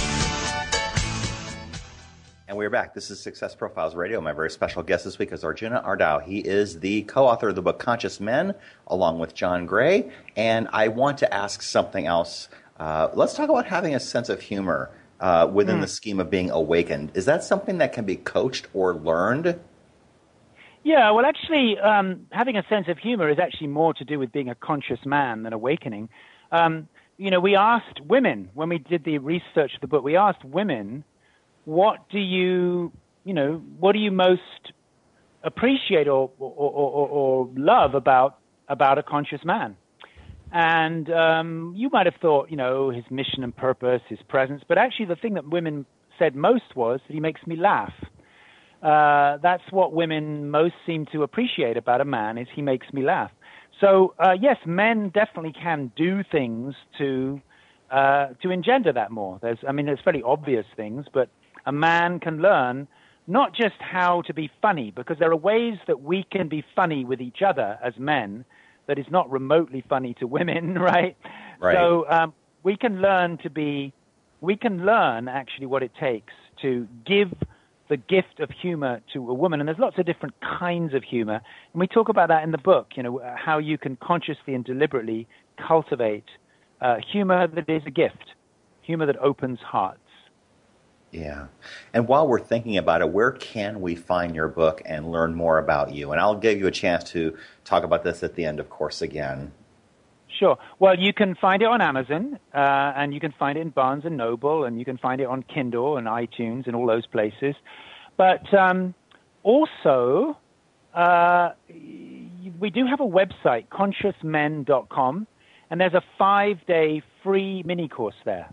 And we're back. This is Success Profiles Radio. My very special guest this week is Arjuna Ardagh. He is the co-author of the book Conscious Men, along with John Gray. And I want to ask something else. Uh, let's talk about having a sense of humor uh, within mm. the scheme of being awakened. Is that something that can be coached or learned?
Yeah, well, actually, um, having a sense of humor is actually more to do with being a conscious man than awakening. Um, you know, we asked women when we did the research of the book. We asked women, "What do you, you know, what do you most appreciate or or, or, or love about about a conscious man?" And um, you might have thought, you know, his mission and purpose, his presence, but actually, the thing that women said most was that he makes me laugh. Uh, that's what women most seem to appreciate about a man is he makes me laugh. So uh, yes, men definitely can do things to uh, to engender that more. There's, I mean, there's fairly obvious things, but a man can learn not just how to be funny, because there are ways that we can be funny with each other as men that is not remotely funny to women, [LAUGHS] right?
Right.
So um, we can learn to be, we can learn actually what it takes to give the gift of humor to a woman. And there's lots of different kinds of humor. And we talk about that in the book, you know, how you can consciously and deliberately cultivate uh, humor that is a gift, humor that opens hearts.
Yeah. And while we're thinking about it, where can we find your book and learn more about you? And I'll give you a chance to talk about this at the end, of course, again.
Sure. Well, you can find it on Amazon, uh, and you can find it in Barnes and Noble, and you can find it on Kindle and iTunes and all those places. But um, also, uh, we do have a website, consciousmen.com, and there's a five-day free mini course there.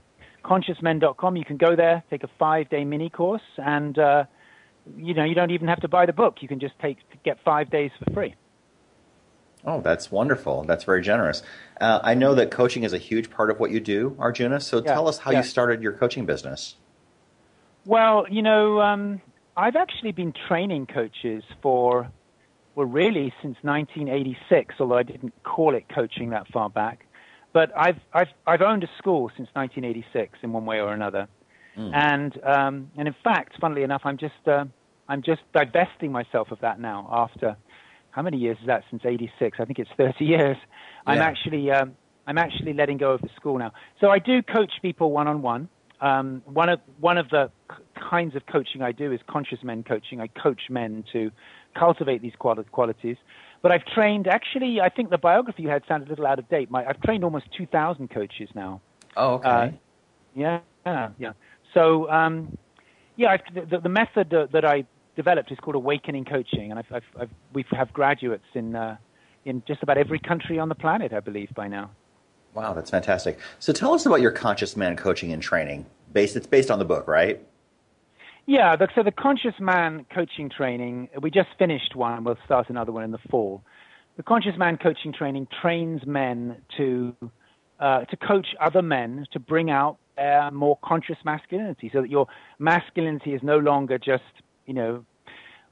Consciousmen.com. You can go there, take a five-day mini course, and uh, you know you don't even have to buy the book. You can just take get five days for free.
Oh, that's wonderful. That's very generous. Uh, I know that coaching is a huge part of what you do, Arjuna. So yeah, tell us how yeah. you started your coaching business.
Well, you know, um, I've actually been training coaches for, well, really since 1986, although I didn't call it coaching that far back. But I've, I've, I've owned a school since 1986 in one way or another. Mm. And, um, and in fact, funnily enough, I'm just, uh, I'm just divesting myself of that now after how many years is that since 86? I think it's 30 years. Yeah. I'm actually um, I'm actually letting go of the school now. So I do coach people one on one. One of one of the kinds of coaching I do is conscious men coaching. I coach men to cultivate these qualities. But I've trained actually. I think the biography you had sounded a little out of date. My, I've trained almost 2,000 coaches now.
Oh, okay. Uh,
yeah, yeah. So um, yeah, I've, the, the method that, that I developed is called Awakening Coaching, and I've, I've, I've, we have graduates in uh, in just about every country on the planet, I believe, by now.
Wow, that's fantastic. So tell us about your Conscious Man coaching and training. Based, it's based on the book, right?
Yeah, the, so the Conscious Man coaching training, we just finished one. We'll start another one in the fall. The Conscious Man coaching training trains men to uh, to coach other men to bring out their more conscious masculinity, so that your masculinity is no longer just you know,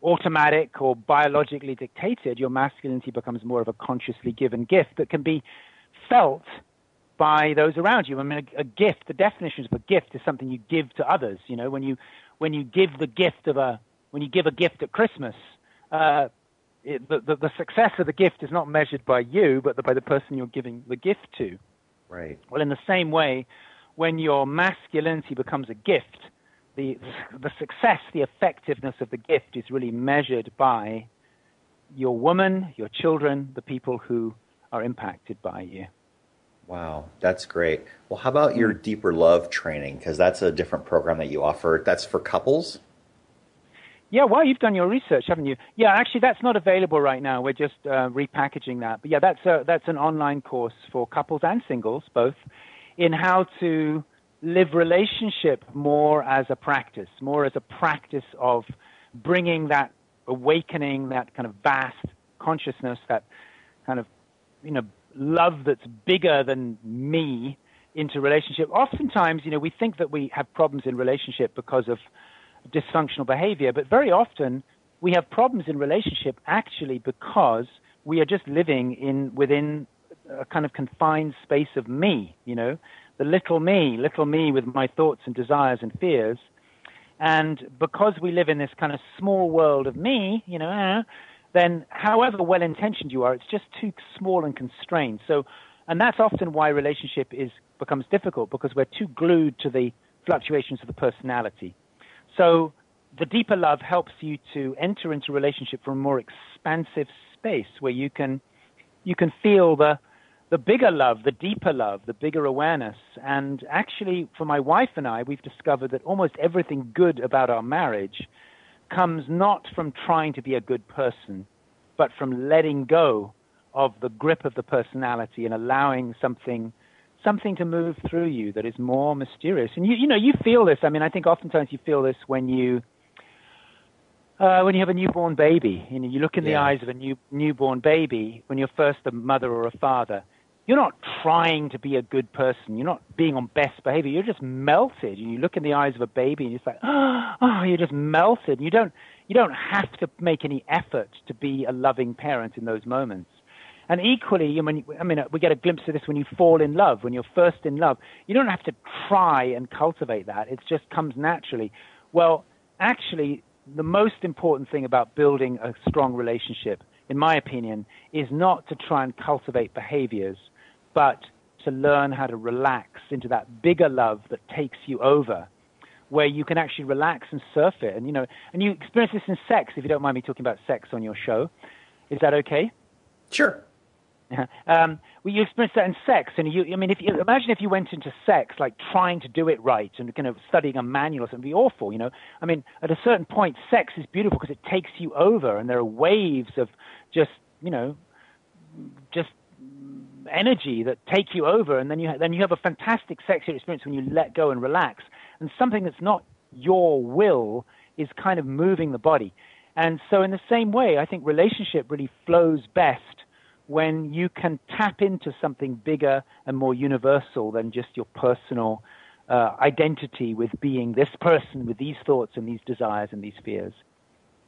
automatic or biologically dictated, your masculinity becomes more of a consciously given gift that can be felt by those around you. I mean, a, a gift, the definition of a gift is something you give to others. You know, when you when you give the gift of a when you give a gift at Christmas, uh, it, the, the, the success of the gift is not measured by you, but by the person you're giving the gift to.
Right.
Well, in the same way, when your masculinity becomes a gift, the the success, the effectiveness of the gift is really measured by your woman, your children, the people who are impacted by you.
Wow, that's great. Well, how about your deeper love training? Because that's a different program that you offer. That's for couples.
Yeah, well, you've done your research, haven't you? Yeah, actually, that's not available right now. We're just uh, repackaging that. But yeah, that's a, that's an online course for couples and singles both, in how to live relationship more as a practice, more as a practice of bringing that awakening, that kind of vast consciousness, that kind of, you know, love that's bigger than me into relationship. Oftentimes, you know, we think that we have problems in relationship because of dysfunctional behavior, but very often we have problems in relationship actually because we are just living in within a kind of confined space of me, you know, the little me, little me with my thoughts and desires and fears. And because we live in this kind of small world of me, you know, then however well intentioned you are, it's just too small and constrained. So, and that's often why relationship is becomes difficult because we're too glued to the fluctuations of the personality. So, the deeper love helps you to enter into relationship from a more expansive space where you can you can feel the the bigger love, the deeper love, the bigger awareness. And actually, for my wife and I, we've discovered that almost everything good about our marriage comes not from trying to be a good person, but from letting go of the grip of the personality and allowing something something to move through you that is more mysterious. And you you know, you feel this. I mean, I think oftentimes you feel this when you uh, when you have a newborn baby, you know, you look in the eyes of a new newborn baby when you're first a mother or a father. You're not trying to be a good person. You're not being on best behavior. You're just melted. You look in the eyes of a baby, and you're like, [GASPS] oh, you're just melted. You don't, you don't have to make any effort to be a loving parent in those moments. And equally, I mean, I mean, we get a glimpse of this when you fall in love, when you're first in love. You don't have to try and cultivate that. It just comes naturally. Well, actually, the most important thing about building a strong relationship, in my opinion, is not to try and cultivate behaviors, but to learn how to relax into that bigger love that takes you over, where you can actually relax and surf it. And you know, and you experience this in sex. If you don't mind me talking about sex on your show, is that okay?
Sure. [LAUGHS]
um, well, you experience that in sex, and you, I mean, if you imagine if you went into sex like trying to do it right and kind of studying a manual or something, it'd be awful, you know. I mean, at a certain point, sex is beautiful because it takes you over, and there are waves of just, you know, just energy that take you over, and then you then you have a fantastic sexual experience when you let go and relax, and something that's not your will is kind of moving the body. And so, in the same way, I think relationship really flows best when you can tap into something bigger and more universal than just your personal uh, identity with being this person with these thoughts and these desires and these fears.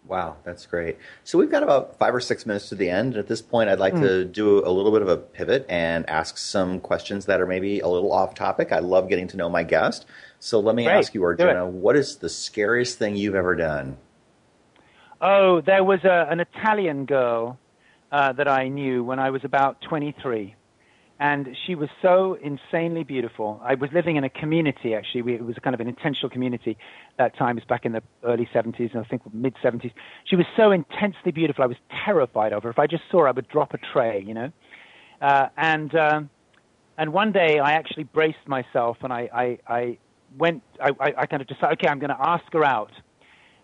Wow, that's great. So we've got about five or six minutes to the end. At this point, I'd like to do a little bit of a pivot and ask some questions that are maybe a little off topic. I love getting to know my guest. So let me
Great.
ask you, Arjuna, what is the scariest thing you've ever done?
Oh, there was a, an Italian girl uh, that I knew when I was about 23. And she was so insanely beautiful. I was living in a community, actually. We, it was kind of an intentional community that time. It was back in the early 70s, and I think mid 70s. She was so intensely beautiful. I was terrified of her. If I just saw her, I would drop a tray, you know. Uh, and um, and one day I actually braced myself, and I I, I went. I, I, I kind of decided, okay, I'm going to ask her out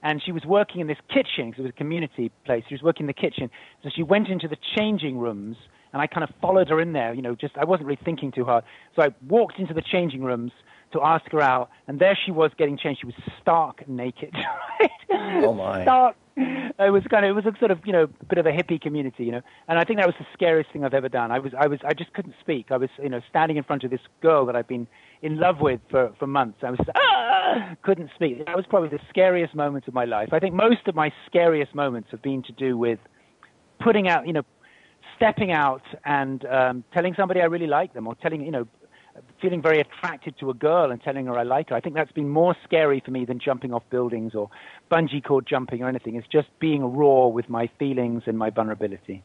and she was working in this kitchen because it was a community place. She was working in the kitchen, so she went into the changing rooms, and I kind of followed her in there. You know, just I wasn't really thinking too hard, so I walked into the changing rooms to ask her out, and there she was getting changed. She was stark naked. [LAUGHS] right?
Oh, my.
Stark. It was kind of it was a sort of you know bit of a hippie community, you know, and I think that was the scariest thing I've ever done. I was I was I just couldn't speak. I was you know standing in front of this girl that I'd been in love with for for months. I was ah, couldn't speak. That was probably the scariest moments of my life. I think most of my scariest moments have been to do with putting out, you know, stepping out and um, telling somebody I really like them, or telling, you know, feeling very attracted to a girl and telling her I like her. I think that's been more scary for me than jumping off buildings or bungee cord jumping or anything. It's just being raw with my feelings and my vulnerability.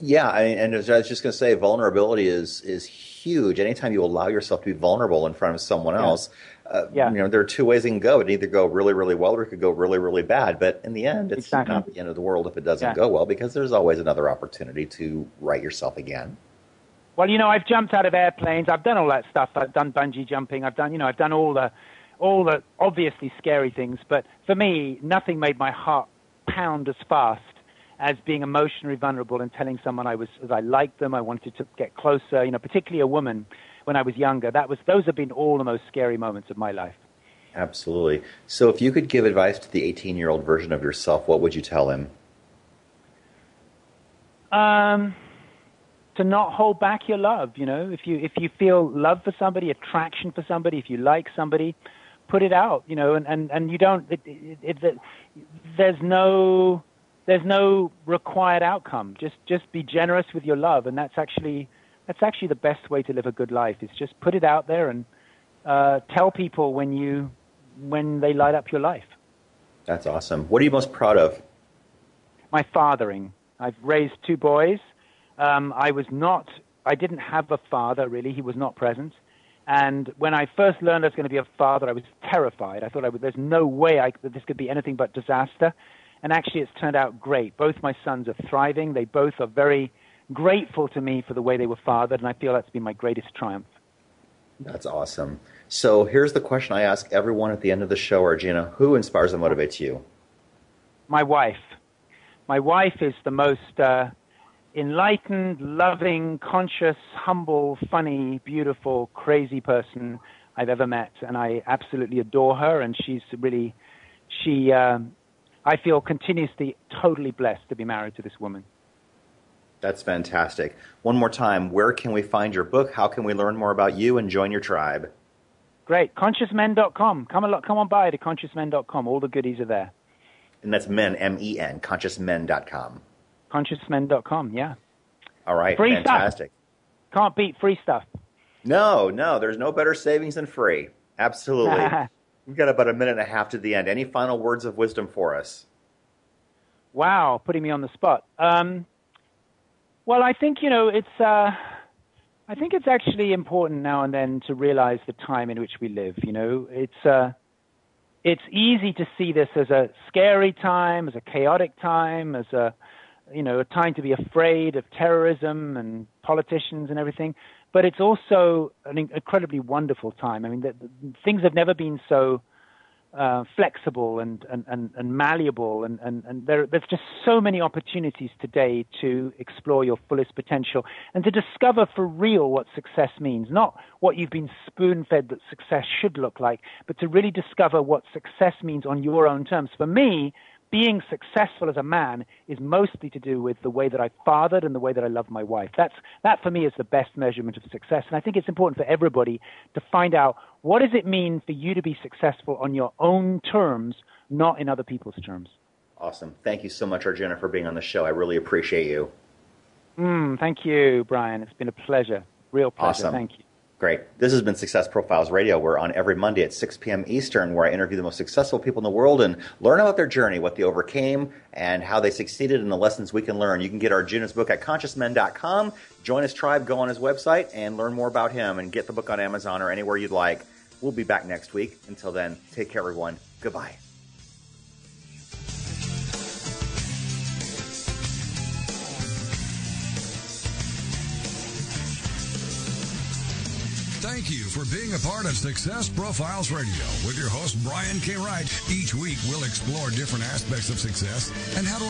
Yeah, I, and as I was just going to say, vulnerability is is huge. Anytime you allow yourself to be vulnerable in front of someone else, uh,
Yeah.
you know there are two ways it can go. It can either go really, really well, or it could go really, really bad. But in the end, it's
Exactly.
not the end of the world if it doesn't
Yeah.
go well, because there's always another opportunity to write yourself again.
Well, you know, I've jumped out of airplanes. I've done all that stuff. I've done bungee jumping. I've done, you know, I've done all the, all the obviously scary things. But for me, nothing made my heart pound as fast as being emotionally vulnerable and telling someone I was, as I liked them. I wanted to get closer. You know, particularly a woman when I was younger. That was, those have been all the most scary moments of my life.
Absolutely. So, if you could give advice to the 18 year old version of yourself, what would you tell him?
Um, to not hold back your love. You know, if you if you feel love for somebody, attraction for somebody, if you like somebody, put it out. You know, and and and you don't. It, it, it, it, there's no there's no required outcome. Just just be generous with your love, and that's actually that's actually the best way to live a good life. Is just put it out there and uh, tell people when you when they light up your life.
That's awesome. What are you most proud of?
My fathering. I've raised two boys. Um, I was not. I didn't have a father really. He was not present. And when I first learned I was going to be a father, I was terrified. I thought I would, there's no way I, that this could be anything but disaster. And actually, it's turned out great. Both my sons are thriving. They both are very grateful to me for the way they were fathered, and I feel that's been my greatest triumph.
That's awesome. So here's the question I ask everyone at the end of the show, Arjuna. Who inspires and motivates you?
My wife. My wife is the most uh, enlightened, loving, conscious, humble, funny, beautiful, crazy person I've ever met, and I absolutely adore her. And she's really, she, um, I feel continuously totally blessed to be married to this woman.
That's fantastic. One more time, where can we find your book? How can we learn more about you and join your tribe?
Great. ConsciousMen.com. Come on, come on by to ConsciousMen.com. All the goodies are there.
And that's men, M-E-N, ConsciousMen.com.
ConsciousMen.com, yeah.
All right,
free
fantastic.
Stuff. Can't beat free stuff.
No, no, there's no better savings than free. Absolutely. [LAUGHS] We've got about a minute and a half to the end. Any final words of wisdom for us?
Wow, putting me on the spot. Um, well, I think you know it's. Uh, I think it's actually important now and then to realize the time in which we live. You know, it's. Uh, it's easy to see this as a scary time, as a chaotic time, as a you know a time to be afraid of terrorism and politicians and everything. But it's also an incredibly wonderful time. I mean, the, the, things have never been so uh, flexible and, and, and, and malleable, and, and, and there, there's just so many opportunities today to explore your fullest potential and to discover for real what success means. Not what you've been spoon fed that success should look like, but to really discover what success means on your own terms. For me, being successful as a man is mostly to do with the way that I fathered and the way that I love my wife. That's that for me is the best measurement of success. And I think it's important for everybody to find out what does it mean for you to be successful on your own terms, not in other people's terms.
Awesome. Thank you so much, Arjuna, for being on the show. I really appreciate you.
Mm, thank you, Brian. It's been a pleasure. Real pleasure.
Awesome.
Thank you.
Great. This has been Success Profiles Radio. We're on every Monday at 6 p.m. Eastern, where I interview the most successful people in the world and learn about their journey, what they overcame, and how they succeeded, and the lessons we can learn. You can get Arjuna's book at consciousmen.com. Join his tribe, go on his website, and learn more about him, and get the book on Amazon or anywhere you'd like. We'll be back next week. Until then, take care, everyone. Goodbye.
Thank you for being a part of Success Profiles Radio with your host, Brian K. Wright. Each week, we'll explore different aspects of success and how to